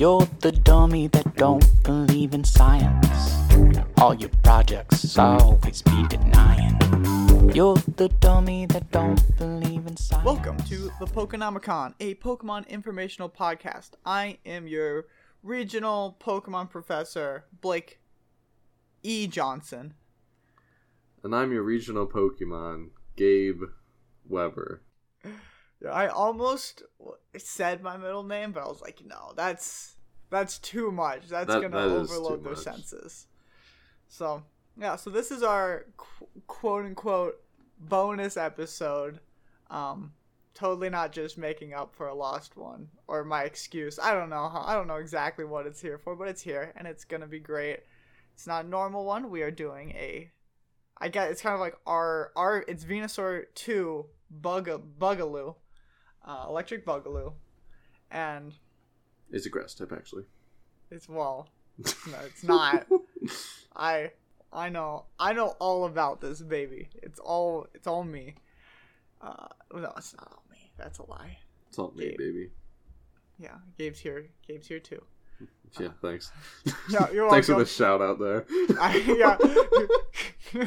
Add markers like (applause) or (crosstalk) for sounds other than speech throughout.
You're the dummy that don't believe in science. All your projects always be denying. You're the dummy that don't believe in science. Welcome to the Pokenomicon, a Pokemon informational podcast. I am your regional Pokemon professor, Blake E. Johnson. And I'm your regional Pokemon, Gabe Weber. I almost said my middle name, but I was like, no, that's that's too much. That's That- gonna that overload their much. senses. So yeah, so this is our qu- quote unquote bonus episode. Um, totally not just making up for a lost one or my excuse. I don't know. How, I don't know exactly what it's here for, but it's here and it's gonna be great. It's not a normal one. We are doing a. I get it's kind of like our our it's Venusaur two Bug Bugaloo, uh, Electric Bugaloo, and It's a grass type, actually. it's well, no, it's not. (laughs) I I know I know all about this baby. It's all it's all me. Uh, no, it's not all me. That's a lie. It's all me, Gabe. baby. Yeah, Gabe's here. Gabe's here too. (laughs) Yeah, thanks. (laughs) Yeah, you're thanks for the shout out there. I, yeah.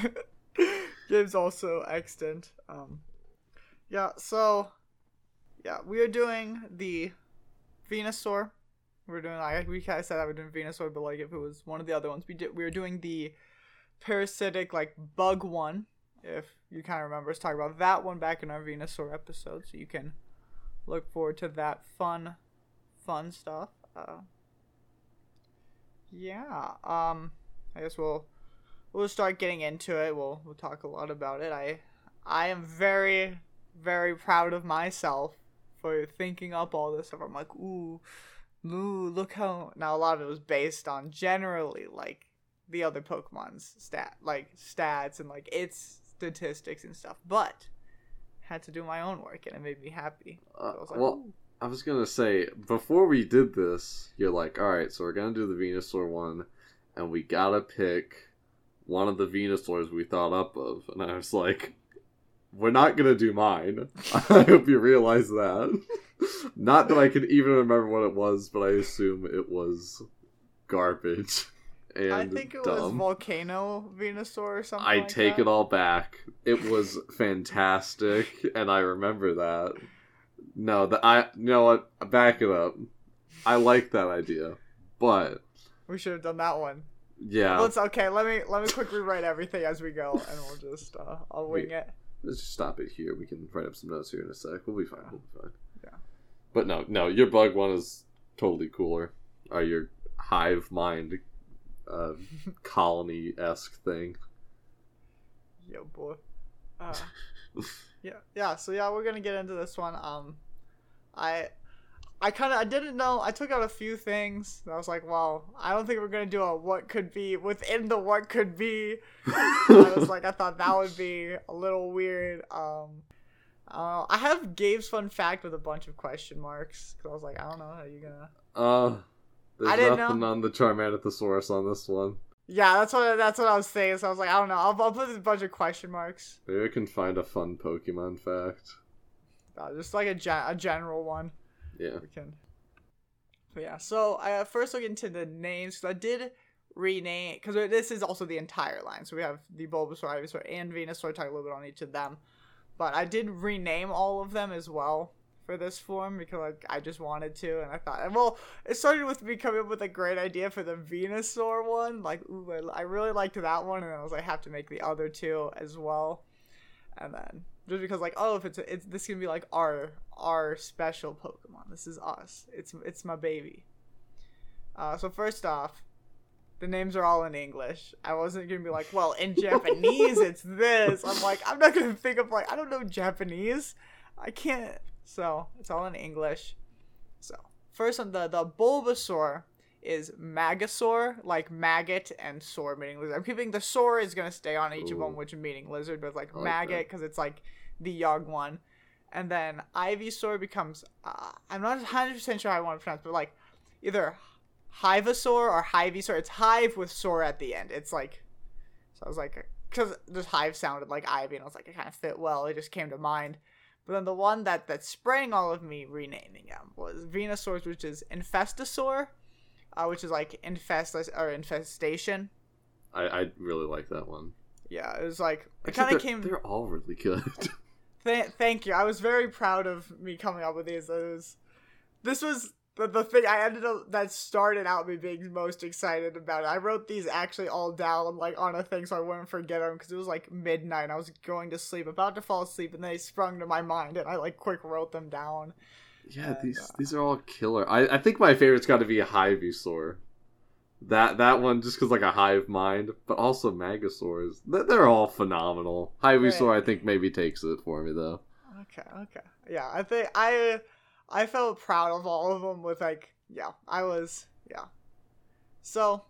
Gabe's also extant. Um, yeah, so yeah, we are doing the Venusaur. We're doing like we kind of said that we're doing Venusaur, but like if it was one of the other ones, we did we were doing the parasitic like bug one. If you kind of remember us talking about that one back in our Venusaur episode, so you can look forward to that fun, fun stuff. Uh, yeah. Um, I guess we'll we'll start getting into it. We'll we'll talk a lot about it. I I am very very proud of myself for thinking up all this stuff. I'm like, ooh, ooh, look how. Now a lot of it was based on generally like the other Pokemon's stat like stats and like its statistics and stuff, but had to do my own work and it made me happy. So Uh, I was like, well, ooh. I was gonna say before we did this, you're like, all right, so we're gonna do the Venusaur one, and we gotta pick one of the Venusaurs we thought up of, and I was like, we're not gonna do mine. (laughs) (laughs) I hope you realize that. (laughs) not that I can even remember what it was, but I assume it was garbage and I think it was dumb. Volcano Venusaur or something. I like take that. it all back. It was fantastic, and I remember that. No, the I you know what? Back it up. I like that idea, but We should have done that one. yeah, Let's okay. Let me let me quickly write everything as we go, and we'll just uh, I'll wing it. Let's just stop it here. We can write up some notes here in a sec. We'll be fine. We'll be fine. Yeah. But no, no, your bug one is totally cooler. Or your hive mind, uh, (laughs) colony esque thing. Yo, boy. Uh, (laughs) yeah, yeah. So yeah, we're gonna get into this one. Um, I, I kind of I didn't know. I took out a few things. And I was like, well, I don't think we're gonna do a what could be within the what could be. I was like, I thought that would be a little weird. Um, uh, I have Gabe's fun fact with a bunch of question marks because I was like, I don't know how you gonna. Uh, there's I didn't nothing know. on the Charmanothosaurus on this one. Yeah, that's what that's what I was saying. So I was like, I don't know. I'll, I'll put a bunch of question marks. Maybe I can find a fun Pokemon fact. Uh, just like a gen- a general one. Yeah. we can. But yeah, so I uh, first look into the names because I did rename because this is also the entire line. So we have the Bulbasaur, Ivysaur, and Venusaur. Talk a little bit on each of them, but I did rename all of them as well for this form because like I just wanted to, and I thought, well, it started with me coming up with a great idea for the Venusaur one. Like, ooh, I, I really liked that one, and I was like, I have to make the other two as well, and then just because like oh if it's it's this can be like our our special pokemon. This is us. It's it's my baby. Uh so first off the names are all in english. I wasn't gonna be like well in (laughs) japanese it's this. I'm like i'm not gonna think of like i don't know japanese. I can't. So it's all in english. So first on the the bulbasaur is Magasaur, like maggot and sore meaning lizard. I'm keeping the sore is gonna stay on each of them, Ooh. which meaning lizard, but like maggot because it's like the young one. And then Ivysaur becomes uh, I'm not 100 percent sure how I want to pronounce, but like either Hivasaur or Hivysaur. It's hive with sore at the end. It's like so I was like because this hive sounded like ivy, and I was like it kind of fit well. It just came to mind. But then the one that that sprang all of me renaming them was Venusaur, which is Infestasaur. Uh, which is like infest or infestation. I, I really like that one. Yeah, it was like it kind of they're- came. They're all really good. (laughs) Th- thank you. I was very proud of me coming up with these. It was, this was the, the thing I ended up that started out me being most excited about it. I wrote these actually all down like on a thing so I wouldn't forget them because it was like midnight. I was going to sleep, about to fall asleep, and they sprung to my mind, and I like quick wrote them down. Yeah, these uh, these are all killer. I, I think my favorite's got to be Ivysaur. That that one just because like a hive mind, but also Magasaurs. They're, they're all phenomenal. Ivysaur, Right. I think maybe takes it for me though. Okay, okay, yeah. I think I I felt proud of all of them. With like, yeah, I was, yeah. So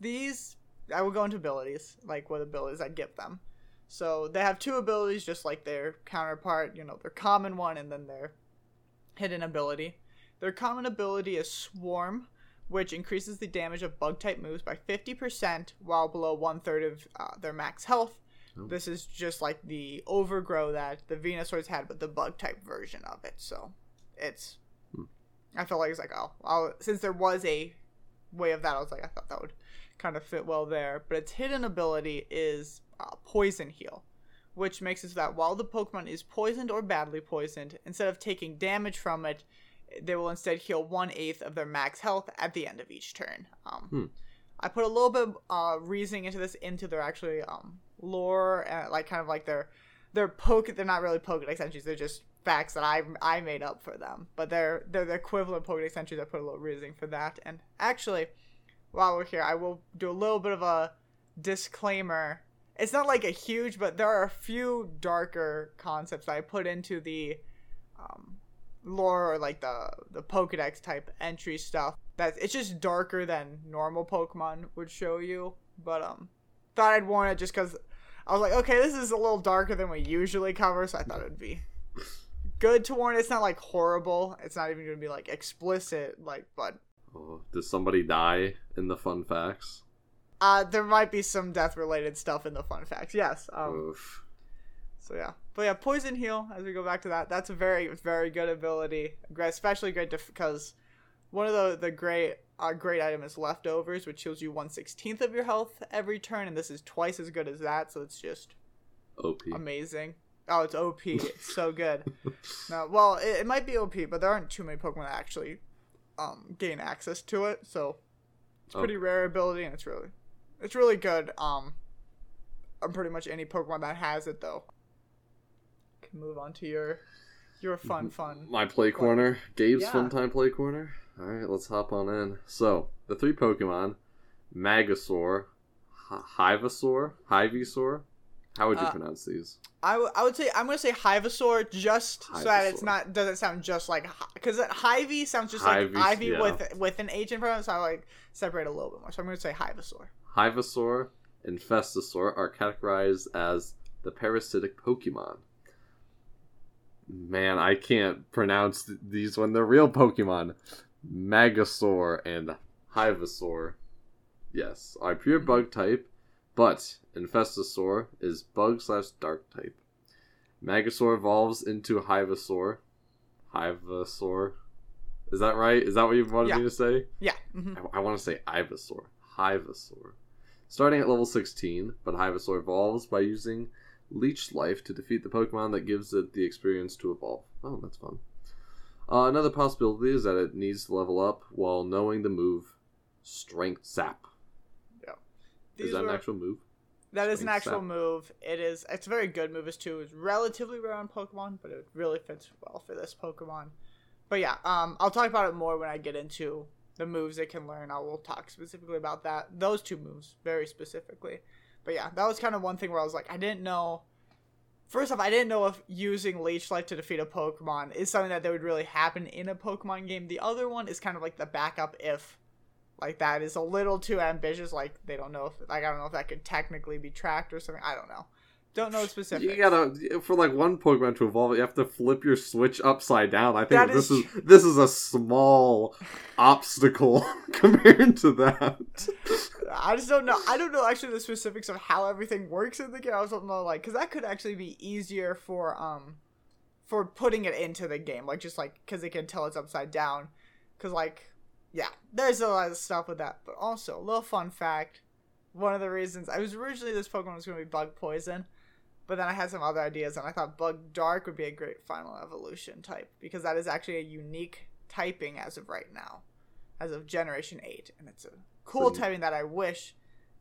these, I will go into abilities, like what abilities I give them. So they have two abilities, just like their counterpart. You know, their common one and then their hidden ability. Their common ability is Swarm, which increases the damage of bug type moves by 50% while below one third of uh, their max health. Oh. This is just like the overgrow that the Venusaurs had, but the bug type version of it. So it's. Hmm. I felt like it's like, oh, I'll, since there was a way of that, I was like, I thought that would kind of fit well there. But its hidden ability is uh, Poison Heal, which makes it so that while the Pokemon is poisoned or badly poisoned, instead of taking damage from it, they will instead heal one eighth of their max health at the end of each turn. Um, Hmm. I put a little bit of uh, reasoning into this into their actually um, lore and like kind of like their their poke. They're not really Pokedex entries. They're just facts that I I made up for them. But they're they're the equivalent Pokedex entries. I put a little reasoning for that. And actually, while we're here, I will do a little bit of a disclaimer. It's not like a huge, but there are a few darker concepts that I put into the um, lore or like the the Pokedex type entry stuff. That it's just darker than normal Pokemon would show you. But um, thought I'd warn it just because I was like, okay, this is a little darker than we usually cover, so I thought it'd be good to warn. It's not like horrible. It's not even gonna be like explicit, like, but Oh, does somebody die in the fun facts? Uh, there might be some death related stuff in the fun facts. Yes. Um. Oof. So yeah, but yeah, poison heal. As we go back to that, that's a very very good ability. Especially great because one of the the great uh, great item is leftovers, which heals you one sixteenth of your health every turn, and this is twice as good as that. So it's just OP. amazing. Oh, it's OP. It's so good. (laughs) No, well, it, it might be OP, but there aren't too many Pokemon that actually um, gain access to it, so it's a pretty rare ability, and it's really, it's really good. Um, on pretty much any Pokemon that has it, though. Can move on to your, your fun, fun. My play corner, Gabe's Yeah. fun time play corner. All right, let's hop on in. So the three Pokemon, Magasaur, Hi- Ivysaur, Ivysaur. How would you Uh, pronounce these? I, w- I would say I'm gonna say Ivysaur just so that it's not doesn't sound just like because Ivy sounds just like Ivy, Ivy yeah. with with an H in front of it, so I like separate a little bit more. So I'm gonna say Ivysaur. Ivysaur and Festosaur are categorized as the parasitic Pokemon. Man, I can't pronounce th- these when they're real Pokemon. Magasaur and Ivysaur. Yes, are pure bug type, but Infestasaur is bug slash dark type. Magasaur evolves into Ivysaur. Ivysaur. Is that right? Is that what you wanted Yeah. me to say? Yeah. hmm I, I want to say Ivysaur. Ivysaur. Starting at level 16, but Ivysaur evolves by using Leech Life to defeat the Pokemon that gives it the experience to evolve. Oh, that's fun. Uh, another possibility is that it needs to level up while knowing the move Strength Sap. These is that were- an actual move? That is an actual move. It is. It's a very good move as too. It's relatively rare on Pokemon, but it really fits well for this Pokemon. But yeah, um, I'll talk about it more when I get into the moves it can learn. I will talk specifically about that. Those two moves very specifically. But yeah, that was kind of one thing where I was like, I didn't know. First off, I didn't know if using Leech Life to defeat a Pokemon is something that, that would really happen in a Pokemon game. The other one is kind of like the backup if like that is a little too ambitious. Like they don't know if like I don't know if that could technically be tracked or something. I don't know. Don't know specifics. You gotta for like one Pokemon to evolve, you have to flip your Switch upside down. I think this is is this is a small obstacle (laughs) compared to that. I just don't know. I don't know actually the specifics of how everything works in the game. I also don't know like because that could actually be easier for um for putting it into the game. Like just like because it can tell it's upside down. Because like yeah, there's a lot of stuff with that. But also, a little fun fact: one of the reasons I was originally this Pokemon was going to be Bug Poison, but then I had some other ideas, and I thought Bug Dark would be a great final evolution type because that is actually a unique typing as of right now, as of Generation Eight, and it's a cool So- typing that I wish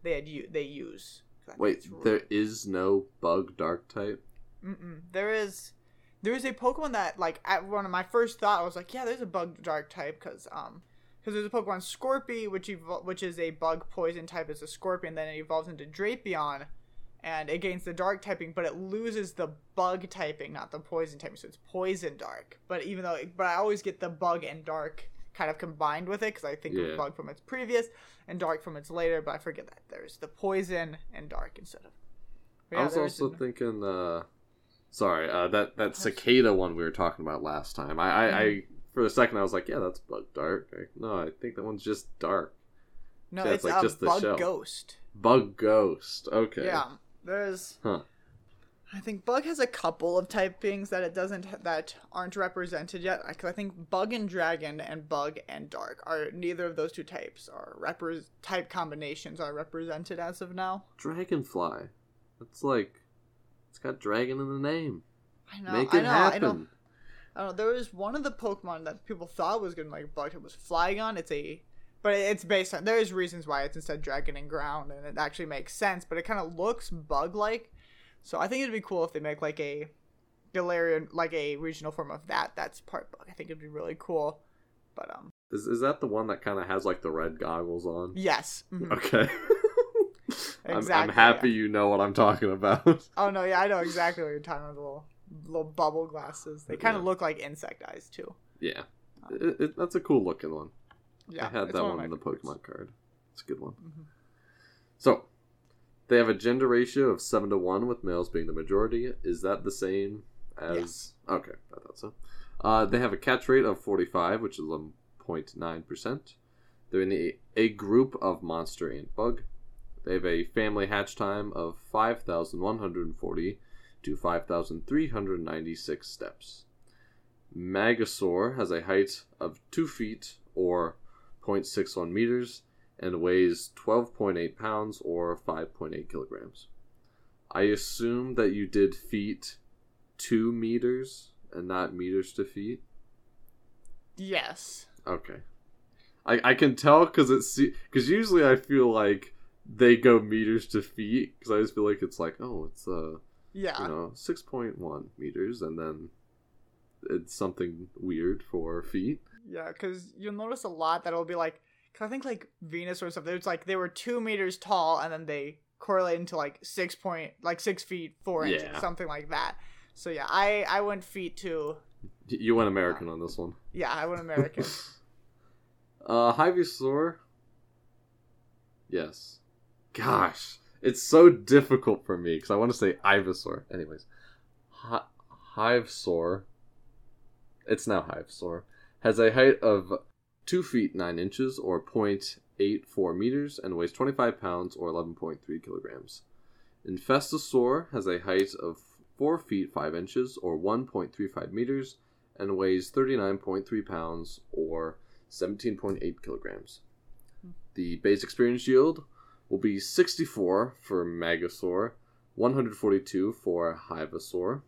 they had u- they use. 'Cause I think Wait, really there is no bug dark type. Mm-mm. There is, there is a Pokemon that like at one of my first thought I was like, yeah, there's a bug dark type because um because there's a Pokemon Skorupi which evol- which is a bug poison type as a Scorpion, then it evolves into Drapion, and it gains the dark typing, but it loses the bug typing, not the poison typing, so it's poison dark. But even though, but I always get the bug and dark kind of combined with it because I think Yeah. of bug from its previous and dark from its later, but I forget that there's the poison and dark instead of. But I was also an- thinking. uh Sorry, uh, that that cicada one we were talking about last time. I, I, I Mm-hmm. For a second I was like, yeah, that's bug dark. Like, no, I think that one's just dark. No, it's, like just the bug shell. ghost. Bug ghost. Okay. Yeah, there's. Huh. I think bug has a couple of typings that it doesn't that aren't represented yet. I, 'cause I think bug and dragon and bug and dark are neither of those two types are repre- type combinations are represented as of now. Dragonfly. It's like it's got dragon in the name. I know. Make I it know. happen. I know. I don't know. There was one of the Pokemon that people thought was gonna like bug. It was Flygon. It's a, but it's based on. There's reasons why it's instead dragon and ground, and it actually makes sense. But it kind of looks bug like, so I think it'd be cool if they make like a, Galarian like a regional form of that. That's part bug. I think it'd be really cool. But um, Is, is that the one that kind of has like the red goggles on? yes. mhm. Okay. (laughs) I'm, I'm Exactly, happy you know what I'm talking about. Oh no, yeah, I know exactly what you're talking about. Little bubble glasses. They kind of Yeah. look like insect eyes too. yeah. It, it, that's a cool looking one. Yeah, I had that of one in the favorites. Pokemon card. It's a good one. Mhm. So, they have a gender ratio of 7 to 1, with males being the majority. Is that the same as. Yes. Okay, I thought so. Uh, they have a catch rate of 45, which is 11.9%. They're in the egg group of monster and bug. They have a family hatch time of 5,140 to 5,396 steps. Magasaur has a height of 2 feet or 0.61 meters and weighs 12.8 pounds or 5.8 kilograms. I assume that you did feet 2 meters and not meters to feet. Yes. Okay. I, I can tell because it's because usually I feel like they go meters to feet because I just feel like it's like oh it's uh Yeah. you know six point one meters and then it's something weird for feet. Yeah, because you'll notice a lot that it'll be like, cause I think like Venus or something. There's like they were two meters tall, and then they correlate into like six point, like six feet four inches, Yeah. something like that. So yeah, I I went feet too. You went American on this one. Yeah, I went American. (laughs) Uh, Ivysaur. Yes. Gosh, it's so difficult for me because I want to say Ivysaur. Anyways, Hi- Hivesaur. It's now Hivesaur. Has a height of two feet nine inches or 0.84 meters and weighs 25 pounds or 11.3 kilograms. Infestasaur has a height of four feet five inches or 1.35 meters and weighs 39.3 pounds or 17.8 kilograms. Hmm. The base experience yield will be 64 for Magasaur, 142 for Hyvasaur,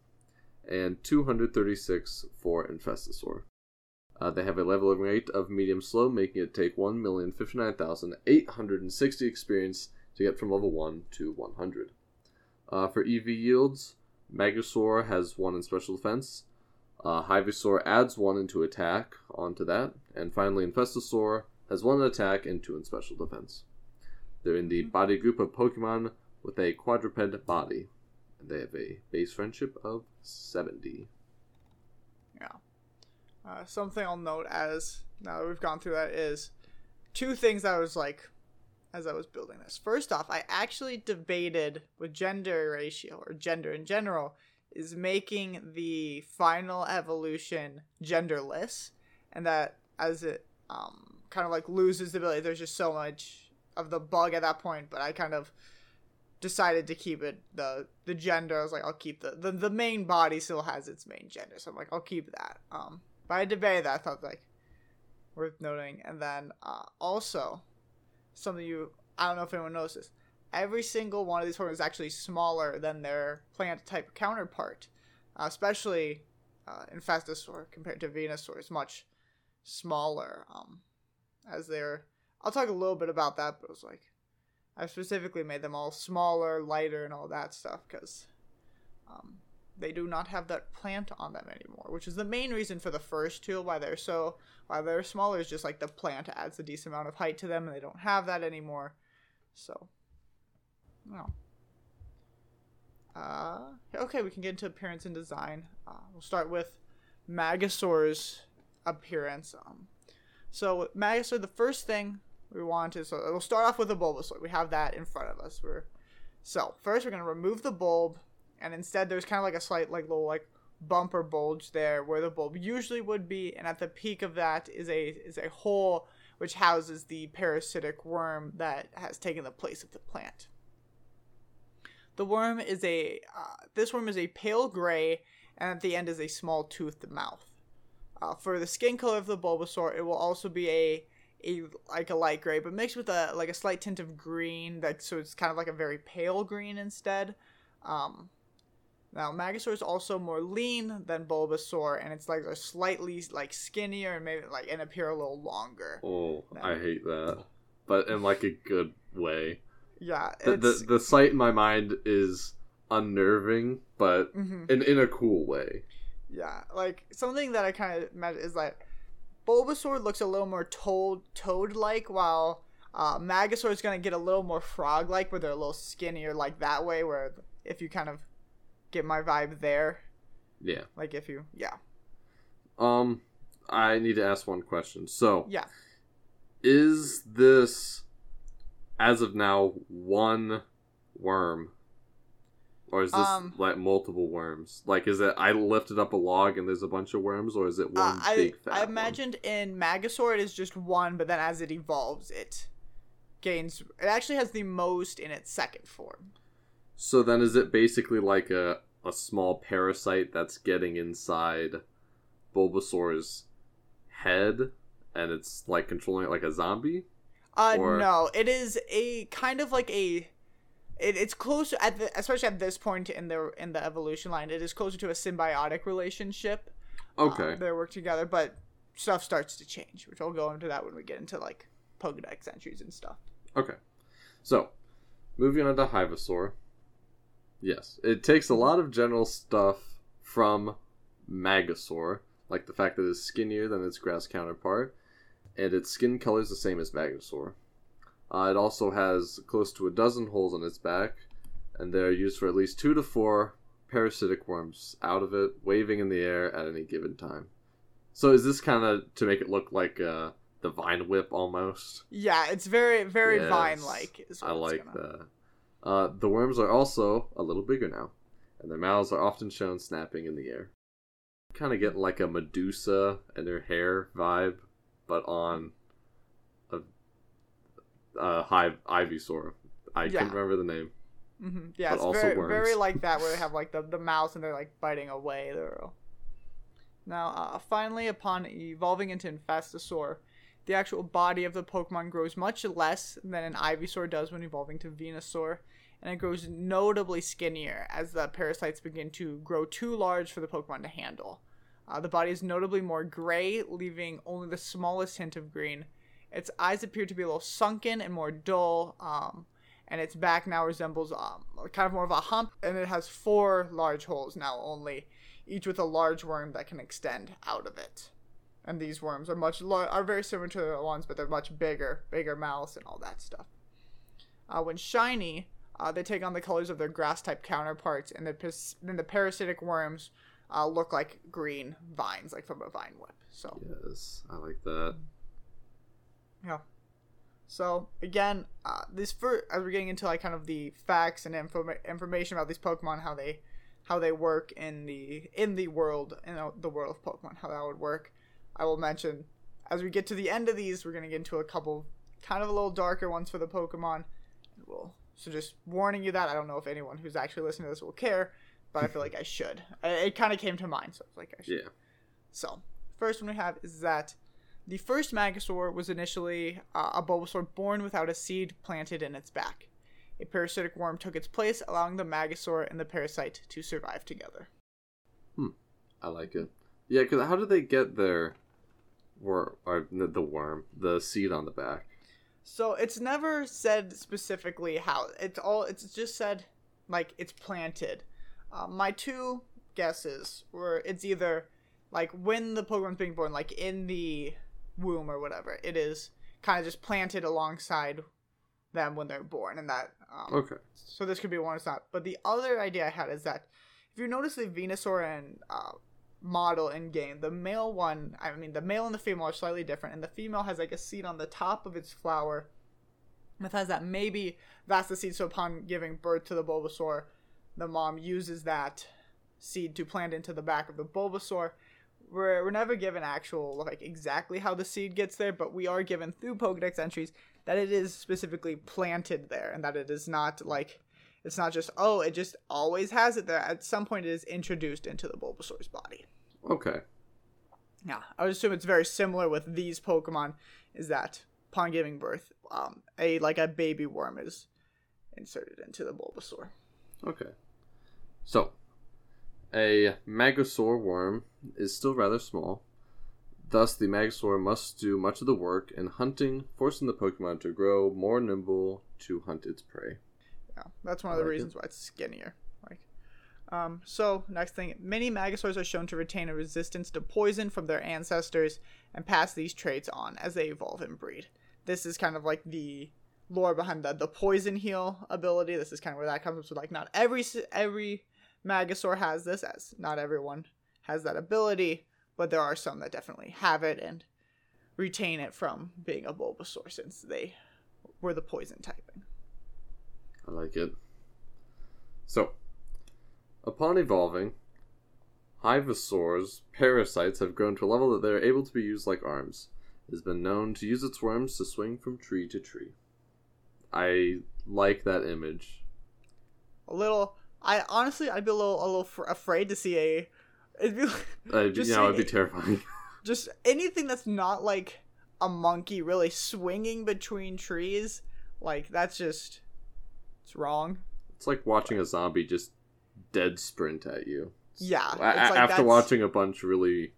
and 236 for Infestasaur. Uh, they have a leveling rate of medium slow, making it take 1,059,860 experience to get from level 1 to 100. Uh, for EV yields, Magasaur has 1 in special defense, uh, adds one into attack onto that, and finally Infestasaur has one in attack and two in special defense. They're in the body group of Pokemon with a quadruped body. And they have a base friendship of 70. Yeah. Uh, something I'll note as now that we've gone through that is two things I was like as I was building this. First off, I actually debated with gender ratio or gender in general is making the final evolution genderless and that as it um, kind of like loses the ability there's just so much of the bug at that point but i kind of decided to keep it the the gender i was like i'll keep the the, the main body still has its main gender so i'm like i'll keep that um but i debated that i thought like worth noting. And then uh, also something you I don't know if anyone this. Every single one of these Pokemon is actually smaller than their plant type counterpart, uh, especially uh, Infestasaur compared to Venusaur is much smaller. Um, as they're, I'll talk a little bit about that, but it was like I specifically made them all smaller, lighter, and all that stuff because um, they do not have that plant on them anymore, which is the main reason for the first two why they're so why they're smaller is just like the plant adds a decent amount of height to them, and they don't have that anymore. So, no. Uh, okay, we can get into appearance and design. Uh, we'll start with Magasaur's appearance. Um, so Magasaur, the first thing we want is so we'll start off with the Bulbasaur. We have that in front of us. We're so first we're gonna remove the bulb, and instead there's kind of like a slight like little like bump or bulge there where the bulb usually would be, and at the peak of that is a is a hole which houses the parasitic worm that has taken the place of the plant. The worm is a uh, this worm is a pale gray, and at the end is a small toothed mouth. Uh, for the skin color of the Bulbasaur, it will also be a a like a light gray, but mixed with a like a slight tint of green. That so it's kind of like a very pale green instead. Um, now Magasaur is also more lean than Bulbasaur, and it's like a slightly like skinnier and maybe like and appear a little longer. Oh, No. I hate that, but in like a good way. Yeah, The, the the sight in my mind is unnerving, but mhm. in in a cool way. Yeah, like something that I kind of imagine is like Bulbasaur looks a little more toad toad like, while uh, Magasaur is gonna get a little more frog like, where they're a little skinnier like that way. Where if you kind of get my vibe there, Yeah. like if you yeah Um, I need to ask one question. So, yeah is this as of now one worm or is this Um, like multiple worms like is it i lifted up a log and there's a bunch of worms or is it one uh, I I one? imagined in Magasaur it is just one, but then as it evolves, it gains. It actually has the most in its second form. so then is it basically like a a small parasite that's getting inside bulbasaur's head and it's like controlling it like a zombie Uh, Or- no, it is a kind of like a. It, it's closer at the, especially at this point in the in the evolution line. It is closer to a symbiotic relationship. okay uh, they work together, but stuff starts to change, which I'll go into that when we get into like Pokedex entries and stuff. Okay. So, moving on to Hyvasaur. Yes, it takes a lot of general stuff from Magasaur, like the fact that it's skinnier than its grass counterpart, and its skin color is the same as Magasaur. Uh, it also has close to a dozen holes on its back, and they are used for at least two to four parasitic worms out of it, waving in the air at any given time. So, is this kind of to make it look like uh, the Vine Whip almost? Yeah, it's very very Yes, vine like. I like that. Uh, the worms are also a little bigger now, and their mouths are often shown snapping in the air. Kind of getting like a Medusa and their hair vibe, but on a high Ivysaur. I Yeah. can't remember the name. hmm Yeah, but it's very worms. very (laughs) like that where they have like the the mouth and they're like biting away. They're now uh, finally upon evolving into Infestasaur, the actual body of the Pokemon grows much less than an Ivysaur does when evolving to Venusaur, and it grows notably skinnier as the parasites begin to grow too large for the Pokemon to handle. Uh, the body is notably more gray, leaving only the smallest hint of green. Its eyes appear to be a little sunken and more dull, um, and its back now resembles um, kind of more of a hump, and it has four large holes now only, each with a large worm that can extend out of it. And these worms are much are very similar to the ones, but they're much bigger, bigger mouths and all that stuff. Uh, when shiny, uh, they take on the colors of their grass type counterparts, and the then the parasitic worms uh, look like green vines, like from a vine whip. So Yes, I like that. Yeah. So again, uh, this for as we're getting into like kind of the facts and informa- information about these Pokemon, how they how they work in the in the world in the world of Pokemon, how that would work. I will mention as we get to the end of these, we're gonna get into a couple kind of a little darker ones for the Pokemon. We'll so just warning you that I don't know if anyone who's actually listening to this will care, but I feel like I should. I, it kind of came to mind, so I was like I should. Yeah. So, first one we have is that The first Magasaur was initially uh, a Bulbasaur born without a seed planted in its back. A parasitic worm took its place, allowing the Magasaur and the parasite to survive together. Hmm, I like it. Yeah, because how did they get their wor or the the worm, the seed on the back? So it's never said specifically how. It's all. It's just said like it's planted. Uh, my two guesses were it's either like when the Pokemon's being born, like in the womb or whatever. It is kind of just planted alongside them when they're born, and that. Um, Okay. So this could be one. It's not. But the other idea I had is that if you notice the Venusaur and uh, model in game, the male one, I mean, the male and the female are slightly different, and the female has like a seed on the top of its flower. It has that maybe that's the seed. So upon giving birth to the Bulbasaur, the mom uses that seed to plant into the back of the Bulbasaur. We're, we're never given actual like exactly how the seed gets there, but we are given through Pokedex entries that it is specifically planted there, and that it is not like it's not just oh it just always has it there. At some point, it is introduced into the Bulbasaur's body. Okay. Yeah, I would assume it's very similar with these Pokemon. Is that upon giving birth, um, a like a baby worm is inserted into the Bulbasaur. Okay. So, a Magasaur worm is still rather small. Thus, the Magasaur must do much of the work in hunting, forcing the Pokemon to grow more nimble to hunt its prey. Yeah, that's one of the like it. reasons why it's skinnier. Like, um, so next thing, many Magasaurs are shown to retain a resistance to poison from their ancestors and pass these traits on as they evolve and breed. This is kind of like the lore behind the the poison heal ability. This is kind of where that comes from. So like, not every every Magasaur has this, as not everyone has that ability, but there are some that definitely have it and retain it from being a Bulbasaur since they were the poison typing. I like it. So, upon evolving, Ivysaur's parasites have grown to a level that they are able to be used like arms. It has been known to use its worms to swing from tree to tree. I like that image. a little. I honestly, I'd be a little, a little fr- afraid to see a. It'd be Uh, (laughs) Just know, it'd be terrifying. (laughs) just anything that's not like a monkey really swinging between trees. Like that's just, it's wrong. It's like watching a zombie just dead sprint at you. Yeah, A- it's like after that's- watching a bunch really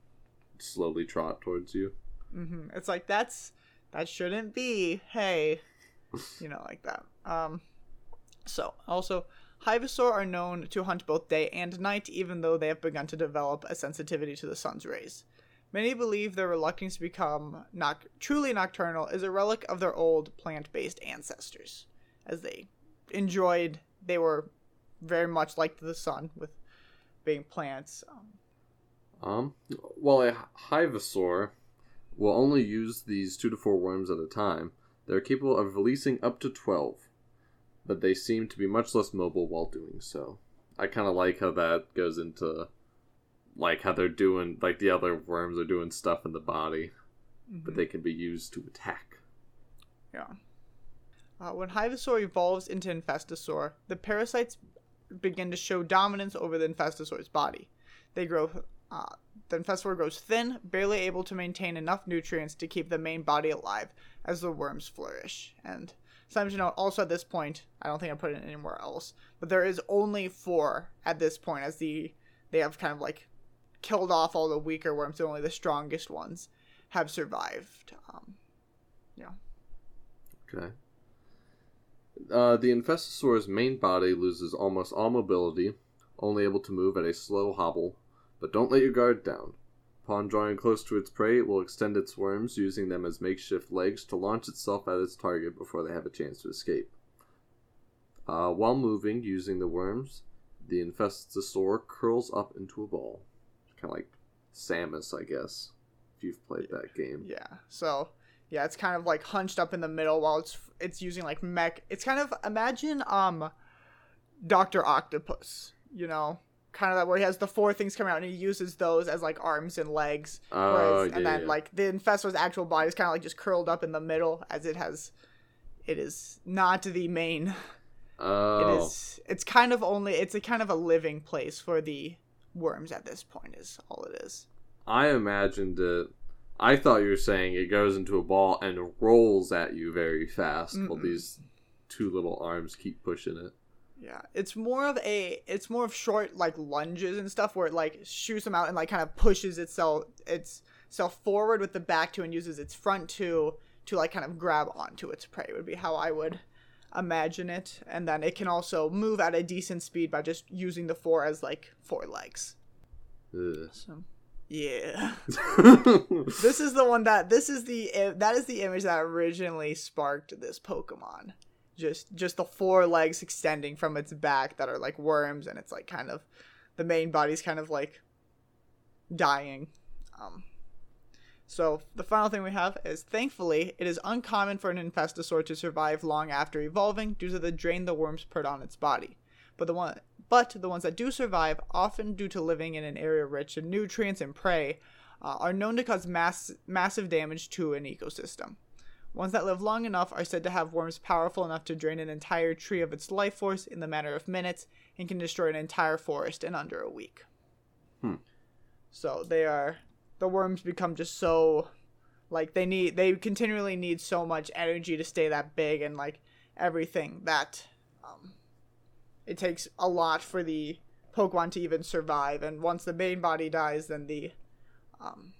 slowly trot towards you. Mm-hmm. It's like that's that shouldn't be. Hey, you know, like that. Um, so also, Hyvasaur are known to hunt both day and night, even though they have begun to develop a sensitivity to the sun's rays. Many believe their reluctance to become noc- truly nocturnal is a relic of their old plant-based ancestors, as they enjoyed. They were very much like the sun with being plants. Um, Um, while a Hyvasaur will only use these two to four worms at a time, they're capable of releasing up to 12, but they seem to be much less mobile while doing so. I kind of like how that goes into, like, how they're doing, like, the other worms are doing stuff in the body, but they can be used to attack. Yeah. Uh, when Hyvasaur evolves into Infestasaur, the parasites begin to show dominance over the Infestasaur's body. They grow. Uh, the Infestasaur grows thin, barely able to maintain enough nutrients to keep the main body alive as the worms flourish. And something to note, also at this point, I don't think I put it anywhere else, but there is only four at this point, as the they have kind of like killed off all the weaker worms, and only the strongest ones have survived. Um, yeah. Okay. Uh, the Infestasaur's main body loses almost all mobility, only able to move at a slow hobble, but don't let your guard down. Upon drawing close to its prey, it will extend its worms, using them as makeshift legs to launch itself at its target before they have a chance to escape. Uh, while moving, using the worms, the Infestasaur curls up into a ball. Kind of like Samus, I guess, if you've played that game. Yeah. So yeah, it's kind of like hunched up in the middle while it's it's using like mech. It's kind of imagine um, Doctor Octopus. You know, kind of that where he has the four things coming out and he uses those as like arms and legs. Oh, Whereas, yeah, and then yeah. like the Infestor's actual body is kind of like just curled up in the middle as it has. It is not the main. It Oh. is. It's kind of only. It's a kind of a living place for the worms at this point. Is all it is. I imagined it I thought you were saying it goes into a ball and rolls at you very fast while Mm-mm. these two little arms keep pushing it. Yeah, it's more of a it's more of short like lunges and stuff where it like shoots them out and like kind of pushes itself its self forward with the back two and uses its front two to like kind of grab onto its prey would be how I would imagine it. And then it can also move at a decent speed by just using the four as like four legs. Ugh. So yeah. (laughs) this is the one that this is the eh, that is the image that originally sparked this Pokemon. Just just the four legs extending from its back that are like worms, and it's like kind of the main body's kind of like dying. Um, so the final thing we have is thankfully it is uncommon for an infestasaur to survive long after evolving due to the drain the worms put on its body. But the one but the ones that do survive, often due to living in an area rich in nutrients and prey, uh, are known to cause mass- massive damage to an ecosystem. Ones that live long enough are said to have worms powerful enough to drain an entire tree of its life force in the matter of minutes and can destroy an entire forest in under a week. Hmm. So they are the worms become just so like they need they continually need so much energy to stay that big and like everything that um, it takes a lot for the Pokemon to even survive. And once the main body dies, then the um,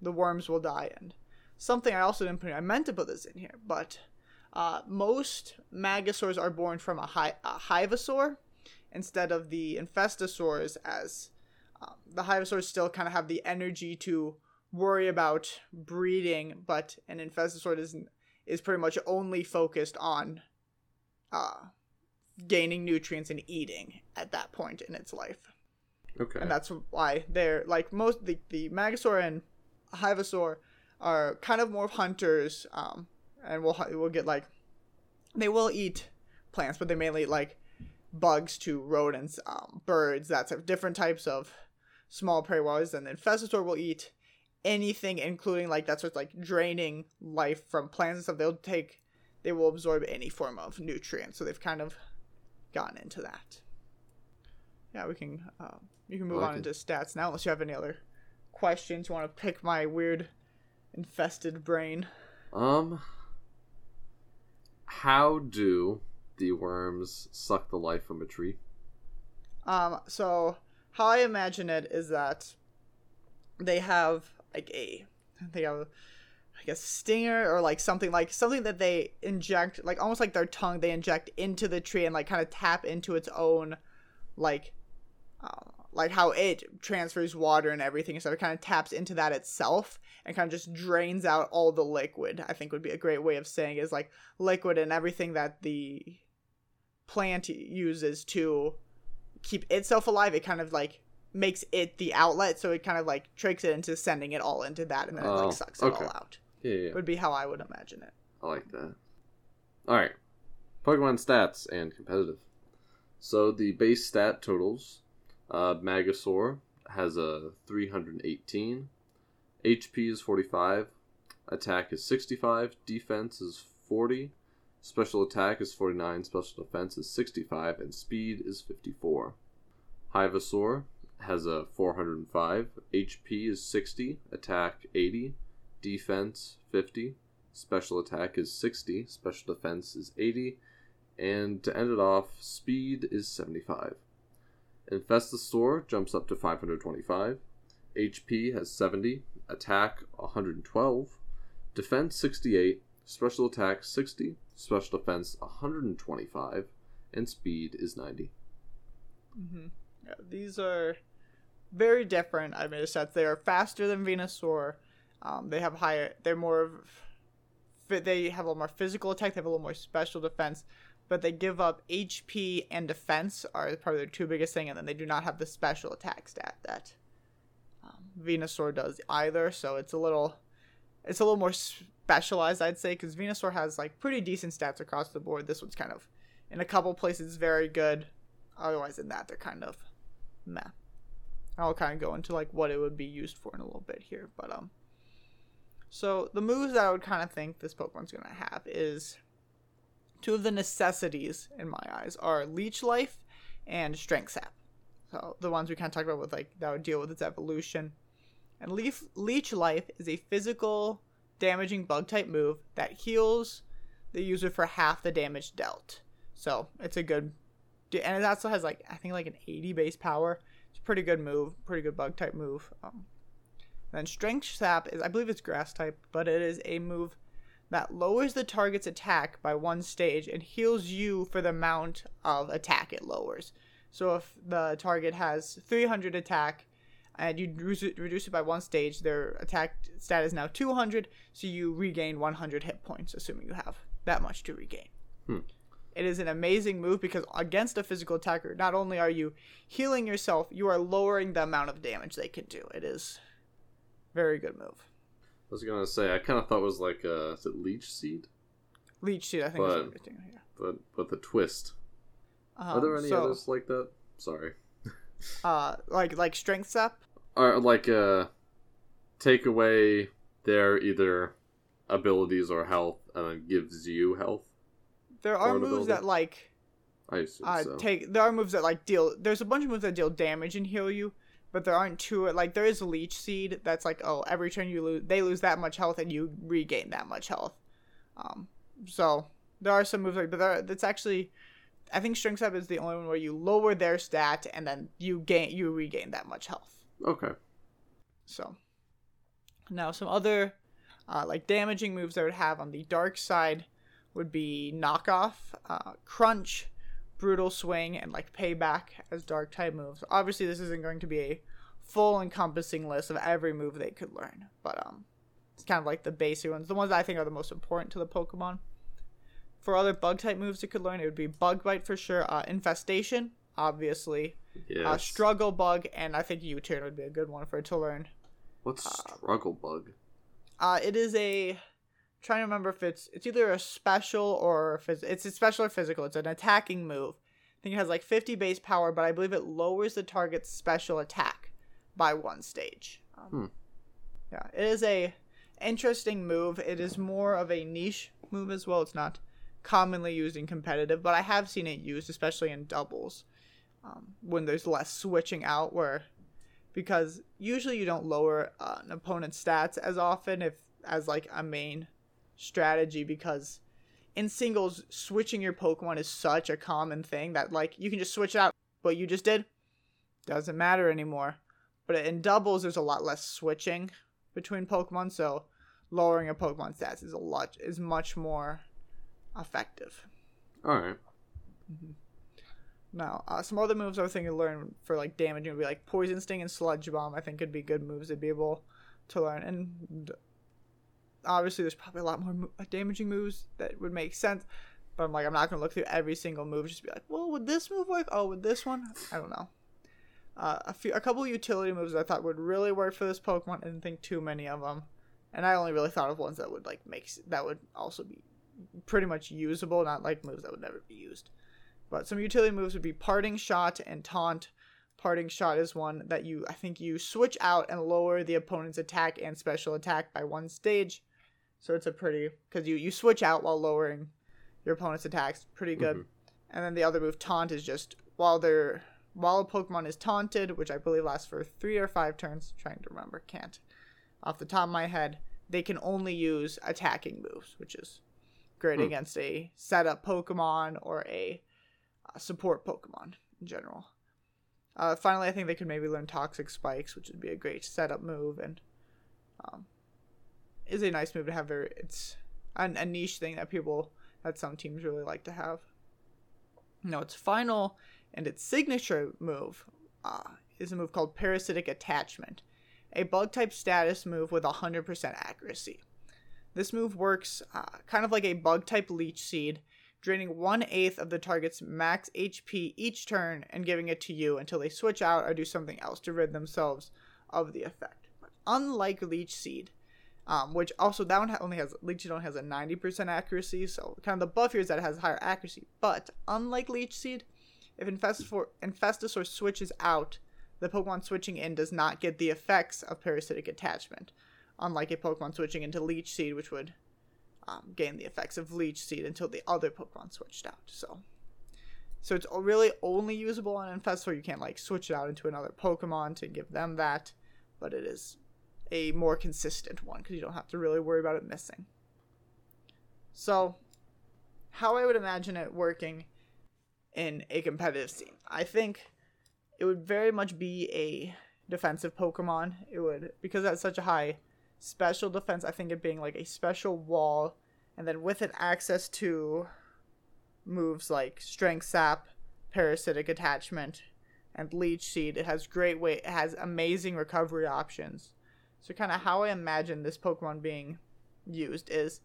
the worms will die. And something I also didn't put in, I meant to put this in here, but uh, most Magasaurs are born from a, hy- a instead of the Infestasaurs, as um, the Hyvasaurs still kind of have the energy to worry about breeding, but an Infestasaur is is pretty much only focused on uh, gaining nutrients and eating at that point in its life. Okay. And that's why they're like most the, the Magasaur and Hyvasaur are kind of more hunters, um, and we'll we'll get like they will eat plants, but they mainly eat like bugs to rodents, um, birds, that's of different types of small prey wise. And then Infestasaur will eat anything, including like that's what's like draining life from plants and stuff. They'll take they will absorb any form of nutrient, so they've kind of gotten into that. Yeah, we can uh, you can move like on it. into stats now, unless you have any other questions. You want to pick my weird infested brain? Um, how do the worms suck the life from a tree? Um, so how I imagine it is that they have like a they have I guess stinger or like something like something that they inject like almost like their tongue they inject into the tree and like kind of tap into its own like uh, like how it transfers water and everything so it kind of taps into that itself and kind of just drains out all the liquid i think would be a great way of saying is like liquid and everything that the plant uses to keep itself alive it kind of like makes it the outlet so it kind of like tricks it into sending it all into that and then it Oh, like sucks it all out yeah, yeah. would be how i would imagine it I like that. All right, Pokemon stats and competitive. So the base stat totals: uh, Magasaur has a 318, HP is 45, attack is 65, defense is 40, special attack is 49, special defense is 65, and speed is 54. Hyvasaur has a 405, HP is 60, attack 80, defense 50, special attack is 60, special defense is 80, and to end it off, speed is 75. Infestasaur jumps up to 525, HP has 70, attack 112, defense 68, special attack 60, special defense 125, and speed is 90. Mm-hmm. Yeah, these are very different. I mean, sets. They are faster than Venusaur. Um, they have higher. They're more. They have a little more physical attack. They have a little more special defense, but they give up HP and defense are probably their two biggest thing, and then they do not have the special attack stat that um, Venusaur does either. So it's a little, it's a little more specialized, I'd say, because Venusaur has like pretty decent stats across the board. This one's kind of, in a couple places, very good otherwise in that they're kind of meh i'll kind of go into like what it would be used for in a little bit here but um so the moves that i would kind of think this pokemon's gonna have is two of the necessities in my eyes are leech life and strength sap so the ones we kind of talked about with like that would deal with its evolution And Leaf, Leech Life is a physical damaging bug type move that heals the user for half the damage dealt. So it's a good, and it also has like I think like an 80 base power. It's a pretty good move, pretty good bug type move. Um, then Strength Sap is I believe it's grass type, but it is a move that lowers the target's attack by one stage and heals you for the amount of attack it lowers. So if the target has 300 attack and you reduce it by one stage, their attack stat is now 200, so you regain 100 hit points, assuming you have that much to regain. Hmm. It is an amazing move because against a physical attacker, not only are you healing yourself, you are lowering the amount of damage they can do. It is very good move. I was gonna say I kind of thought it was like a is it leech seed, Leech seed, I think. But- is what we're thinking here. but with a twist. Um, Are there any so, others like that? Sorry. (laughs) Uh, like like strength sap. Or like uh, take away their either abilities or health, and then gives you health. There are moves ability. that like I assume uh, so. take. There are moves that like deal. There's a bunch of moves that deal damage and heal you, but there aren't two. Like there is leech seed that's like oh every turn you lose they lose that much health and you regain that much health. Um, so there are some moves like but there, that's actually. I think strength sap is the only one where you lower their stat and then you gain you regain that much health. okay. So now some other uh, like damaging moves I would have on the dark side would be knockoff, uh, crunch, brutal swing, and like payback as dark type moves. Obviously, this isn't going to be a full encompassing list of every move they could learn, but um, it's kind of like the basic ones, the ones that I think are the most important to the Pokemon. For other bug type moves you could learn, it would be bug bite for sure, uh, infestation, obviously, Yes. uh, struggle bug, and I think U-turn would be a good one for it to learn. What's struggle bug? Uh, it is a. Trying to remember if it's it's either a special or phys- it's a special or physical. It's an attacking move. I think it has like 50 base power, but I believe it lowers the target's special attack by one stage. Um, Hmm. Yeah, it is a interesting move. It is more of a niche move as well. It's not commonly used in competitive, but I have seen it used, especially in doubles, um, when there's less switching out. Where because usually you don't lower uh, an opponent's stats as often if as like a main strategy because in singles switching your pokemon is such a common thing that like you can just switch out what you just did doesn't matter anymore but in doubles there's a lot less switching between pokemon so lowering a pokemon stats is a lot is much more effective All right. now, uh, some other moves I was thinking to learn for like damaging would be like Poison Sting and Sludge Bomb. I think could be good moves to be able to learn. And obviously, there's probably a lot more mo- damaging moves that would make sense. But I'm like, I'm not gonna look through every single move. Just be like, well, would this move work? Oh, would this one? I don't know. Uh, a few, a couple utility moves I thought would really work for this Pokemon. I didn't think too many of them, and I only really thought of ones that would like make that would also be pretty much usable, not like moves that would never be used. But some utility moves would be Parting Shot and Taunt. Parting Shot is one that you, I think, you switch out and lower the opponent's attack and special attack by one stage. So it's a pretty because you you switch out while lowering your opponent's attacks. Pretty good. Mhm. And then the other move, Taunt, is just while they're while a Pokemon is taunted, which I believe lasts for three or five turns. Trying to remember, can't off the top of my head. They can only use attacking moves, which is great Hmm. against a setup Pokemon or a uh, support Pokemon in general. Uh, finally, I think they could maybe learn Toxic Spikes, which would be a great setup move and um, is a nice move to have. Very, it's an, a niche thing that people that some teams really like to have. No, its final and its signature move uh, is a move called Parasitic Attachment, a bug type status move with 100% accuracy. This move works uh, kind of like a bug type leech seed, draining one eighth of the target's max HP each turn and giving it to you until they switch out or do something else to rid themselves of the effect. But unlike leech seed, um, which also that one only has leech seed only has a 90% accuracy, so kind of the buff here is that it has higher accuracy. But unlike leech seed, if Infestasaur, switches out, the Pokemon switching in does not get the effects of parasitic attachment, unlike a Pokemon switching into Leech Seed, which would um, gain the effects of Leech Seed until the other Pokemon switched out. So, so it's really only usable on Infestasaur. You can't like switch it out into another Pokemon to give them that, but it is a more consistent one because you don't have to really worry about it missing. So, how I would imagine it working in a competitive scene, I think it would very much be a defensive Pokemon. It would because that's such a high special defense. I think it being like a special wall, and then with it access to moves like Strength Sap, Parasitic Attachment, and Leech Seed. It has great weight. It has amazing recovery options. So kind of how I imagine this Pokemon being used is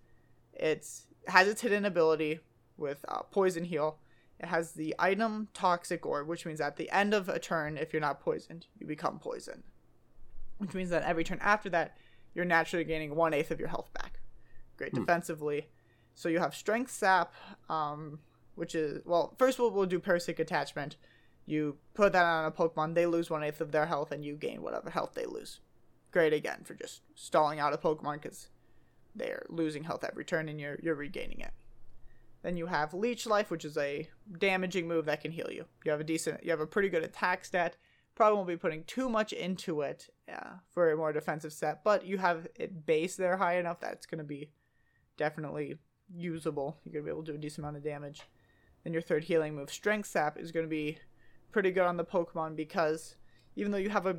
it's has its hidden ability with uh, Poison Heal. It has the item Toxic Orb, which means at the end of a turn, if you're not poisoned, you become poisoned. Which means that every turn after that, you're naturally gaining one eighth of your health back. Great Hmm. defensively. So you have Strength Sap, um, which is well. First, we'll, we'll do Parasitic Attachment. You put that on a Pokemon, they lose one eighth of their health, and you gain whatever health they lose. Great again for just stalling out a Pokemon because they're losing health every turn and you're you're regaining it. Then you have Leech Life, which is a damaging move that can heal you. You have a decent, you have a pretty good attack stat. Probably won't be putting too much into it uh, for a more defensive set, but you have it base there high enough that it's going to be definitely usable. You're going to be able to do a decent amount of damage. Then your third healing move, Strength Sap, is going to be pretty good on the Pokemon because even though you have a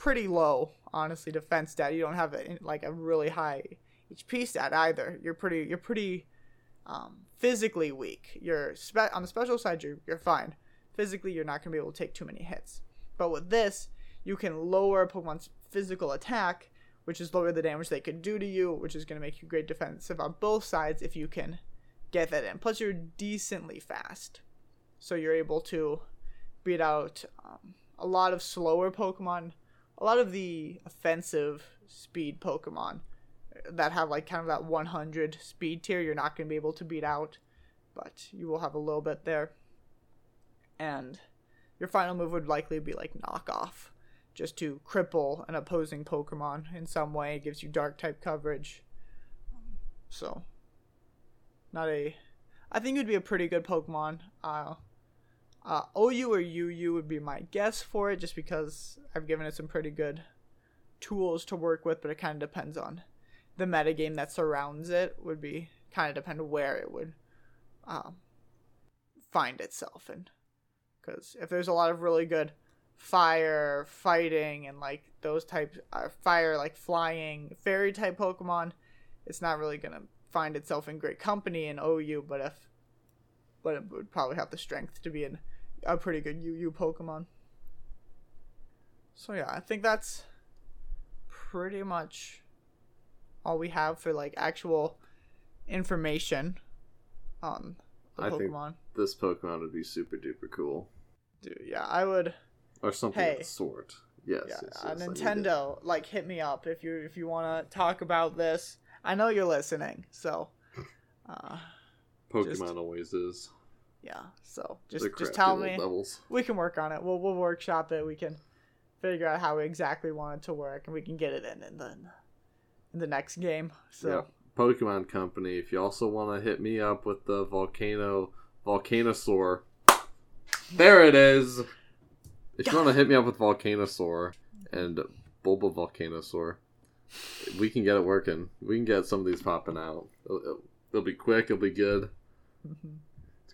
pretty low, honestly, defense stat, you don't have a, like a really high HP stat either. You're pretty, you're pretty um, physically weak. You're spe- on the special side, you're you're fine. Physically, you're not gonna be able to take too many hits. But with this, you can lower Pokemon's physical attack, which is lower the damage they could do to you, which is gonna make you great defensive on both sides if you can get that in. Plus, you're decently fast, so you're able to beat out um, a lot of slower Pokemon, a lot of the offensive speed Pokemon that have like kind of that 100 speed tier you're not going to be able to beat out but you will have a little bit there. And your final move would likely be like knockoff just to cripple an opposing pokemon in some way. It gives you dark type coverage. So not a i think it would be a pretty good pokemon. Uh uh, OU or UU would be my guess for it, just because I've given it some pretty good tools to work with, but it kind of depends on the metagame that surrounds it would be kind of depend where it would um, find itself and because if there's a lot of really good fire fighting and like those types uh, fire like flying fairy type pokemon it's not really gonna find itself in great company in ou but if but it would probably have the strength to be in a pretty good uu pokemon so yeah i think that's pretty much all we have for like actual information on the I think- Pokemon. This Pokemon would be super duper cool. Dude, yeah, I would. Or something Hey. of the sort. Yes. Yeah, yes, uh, yes, I need it. Nintendo, like, hit me up if you if you want to talk about this. I know you're listening, so, uh, Pokemon just- always is. Yeah. So just just tell me. Devils. We can work on it. We'll we'll workshop it. We can figure out how we exactly want it to work, and we can get it in in the in the next game. So. Yeah. Pokemon Company. If you also want to hit me up with the volcano Volcanosaur, there it is. If you want to hit me up with Volcanosaur and Bulba Volcanosaur, we can get it working. We can get some of these popping out. It'll, it'll, it'll be quick. It'll be good. Mhm.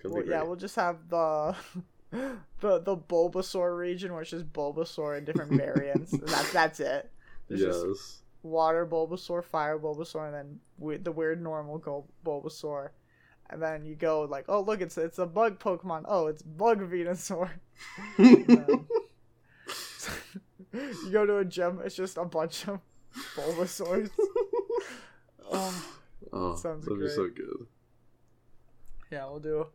Well, yeah, we'll just have the (laughs) the the Bulbasaur region, which is Bulbasaur in different (laughs) variants. that's that's it. There's just yes. water Bulbasaur, fire Bulbasaur, and then we- the weird normal Gul- Bulbasaur. And then you go like, oh look, it's it's a bug Pokemon. Oh, it's Bug Venusaur. then- (laughs) you go to a gym, it's just a bunch of Bulbasaurs. oh. oh, sounds that'd be great. so good. Yeah, we'll do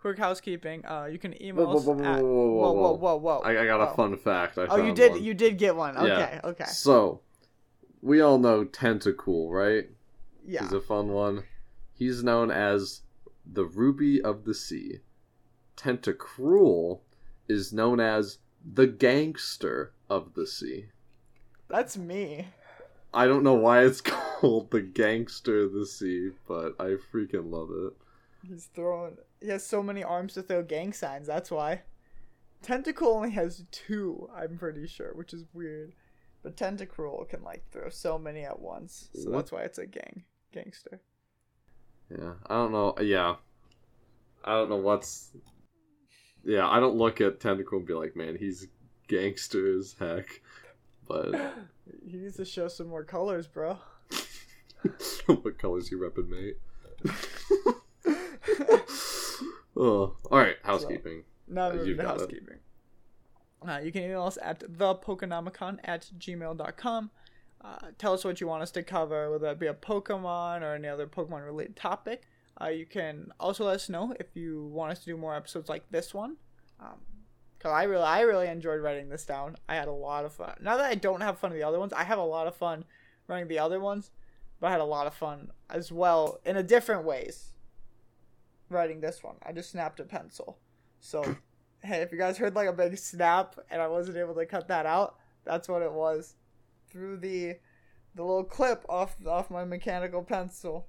quick housekeeping. Uh, you can email whoa, us whoa, whoa, at- whoa, whoa, whoa, whoa, whoa. I, I got a fun fact. I Oh, you did. one. You did get one. Okay. Yeah. Okay. So, we all know Tentacool, right? Yeah. He's a fun one. He's known as the Ruby of the Sea. Tentacruel is known as the Gangster of the Sea. That's me. I don't know why it's (laughs) called the Gangster of the Sea, but I freaking love it. He's throwing. He has so many arms to throw gang signs. That's why. Tentacool only has two. I'm pretty sure, which is weird. But Tentacruel can like throw so many at once, so What? that's why it's a gang gangster. Yeah, I don't know. Yeah, I don't know what's. Yeah, I don't look at Tentacle and be like, man, he's gangster as heck. But (laughs) He needs to show some more colors, bro. (laughs) what colors you repping, mate? (laughs) oh, all right. Housekeeping. Now Uh, moving you've to housekeeping. Uh, you can email us at thepokenomicon at gmail.com. Uh, tell us what you want us to cover, whether that be a Pokemon or any other Pokemon related topic. Uh, you can also let us know if you want us to do more episodes like this one. Um, Cause I really, I really enjoyed writing this down. I had a lot of fun. Now that I don't have fun with the other ones, I have a lot of fun running the other ones, but I had a lot of fun as well in a different ways. Writing this one, I just snapped a pencil. So, hey, if you guys heard like a big snap and I wasn't able to cut that out, that's what it was. Through the the little clip off off my mechanical pencil.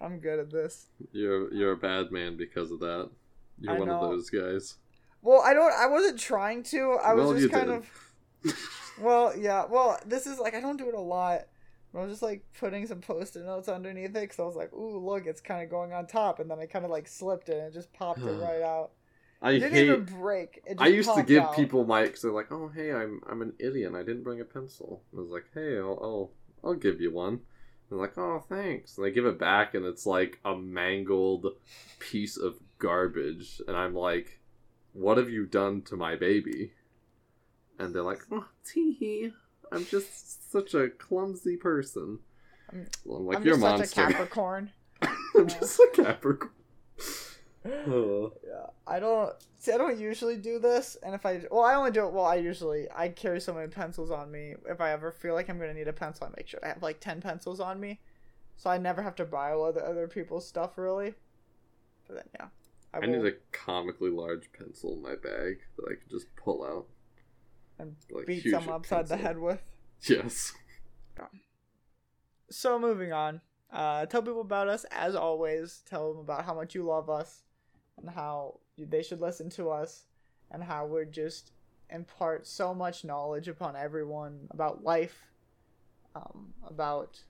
I'm good at this. You're you're a bad man because of that. You're I one of those guys. Well, I don't. I wasn't trying to. I was just kind did. of. (laughs) Well, yeah. Well, this is like I don't do it a lot. I was just like putting some post-it notes underneath it because I was like, "Ooh, look, it's kind of going on top," and then I kind of like slipped it and it just popped it right out. I It didn't hate. even break. I used to give out. people my because they're like, "Oh, hey, I'm I'm an idiot. I didn't bring a pencil." I was like, "Hey, I'll I'll, I'll give you one." They're like, "Oh, thanks." And they give it back, and it's like a mangled piece of garbage, and I'm like, "What have you done to my baby?" And they're like, "Oh, tee I'm just such a clumsy person." I'm- Well, I'm like, I'm "You're a just monster." such a (laughs) Capricorn. I'm just a Capricorn. Oh. (laughs) Yeah, I don't see. I don't usually do this, and if I well, I only do it. Well, I usually I carry so many pencils on me. If I ever feel like I'm gonna need a pencil, I make sure I have like ten pencils on me, so I never have to borrow other other people's stuff really. But then yeah, I, I will, need a comically large pencil in my bag that I can just pull out. And like, beat someone upside the head with. Yes. So moving on, uh, tell people about us as always. Tell them about how much you love us, and how they should listen to us, and how we're just impart so much knowledge upon everyone about life, um, about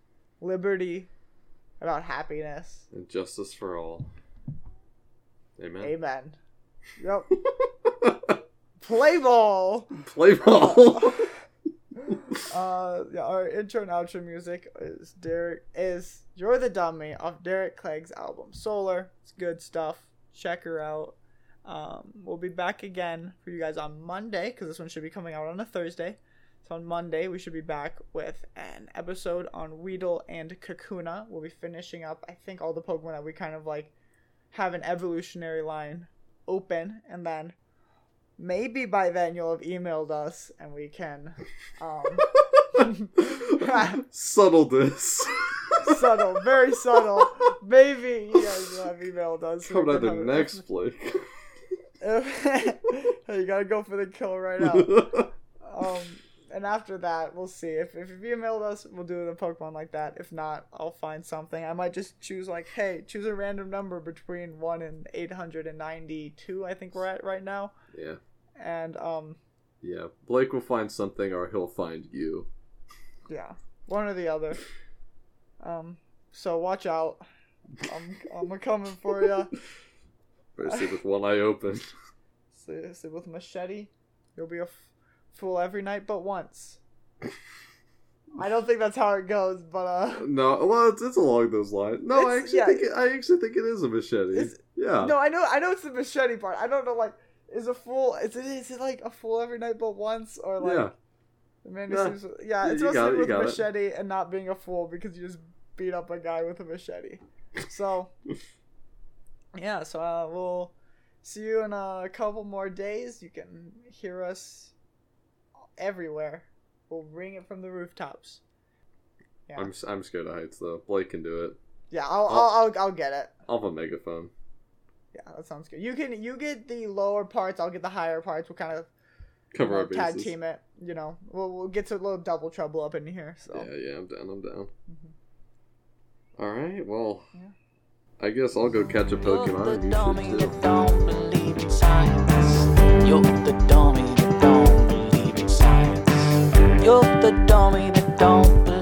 liberty, about happiness. And justice for all. Amen. Amen. (laughs) Yep. Play ball. Play ball. (laughs) Uh, yeah, our intro and outro music is Derek is "You're the Dummy" off Derek Clegg's album Solar. It's good stuff. Check her out. Um, we'll be back again for you guys on Monday because this one should be coming out on a Thursday. So on Monday we should be back with an episode on Weedle and Kakuna. We'll be finishing up, I think, all the Pokemon that we kind of like have an evolutionary line open, and then maybe by then you'll have emailed us and we can um (laughs) Subtle this. (laughs) subtle very subtle. Maybe you guys will have emailed us. Coming out the next Blake. (laughs) hey, you gotta go for the kill right now um and after that we'll see. If, if you've emailed us we'll do the pokemon like that. If not i'll find something. I might just choose like hey choose a random number between 1 and 892 i think we're at right now. Yeah. And um Yeah. Blake will find something or he'll find you. Yeah, one or the other. Um, so watch out. I'm I'm coming for you. Better with one eye open. (laughs) Sit with machete. You'll be a f- fool every night but once. I don't think that's how it goes, but uh, No, well, it's, it's along those lines. No, I actually yeah. think it, I actually think it is a machete. It's- yeah. no, I know I know it's the machete part. I don't know like is a fool is it is it like a fool every night but once or like yeah. the man Yeah. who seems yeah You- it's you supposed got to it, be you with it. machete and not being a fool because you just beat up a guy with a machete. So (laughs) yeah, so uh, we'll see you in a couple more days. You can hear us everywhere. We'll ring it from the rooftops. Yeah, I'm I'm scared of heights though. Blake can do it. yeah, I'll, Oh. I'll, I'll, I'll get it. I'll have a megaphone. Yeah, that sounds good. You can you get the lower parts. I'll get the higher parts. We'll kind of cover we'll our bases. Tag team it. You know, we'll we'll get to a little double trouble up in here. So yeah, yeah, I'm down. I'm down. Mm-hmm. All right. Well, yeah. I guess I'll go catch a Pokemon. You're the dummy that don't believe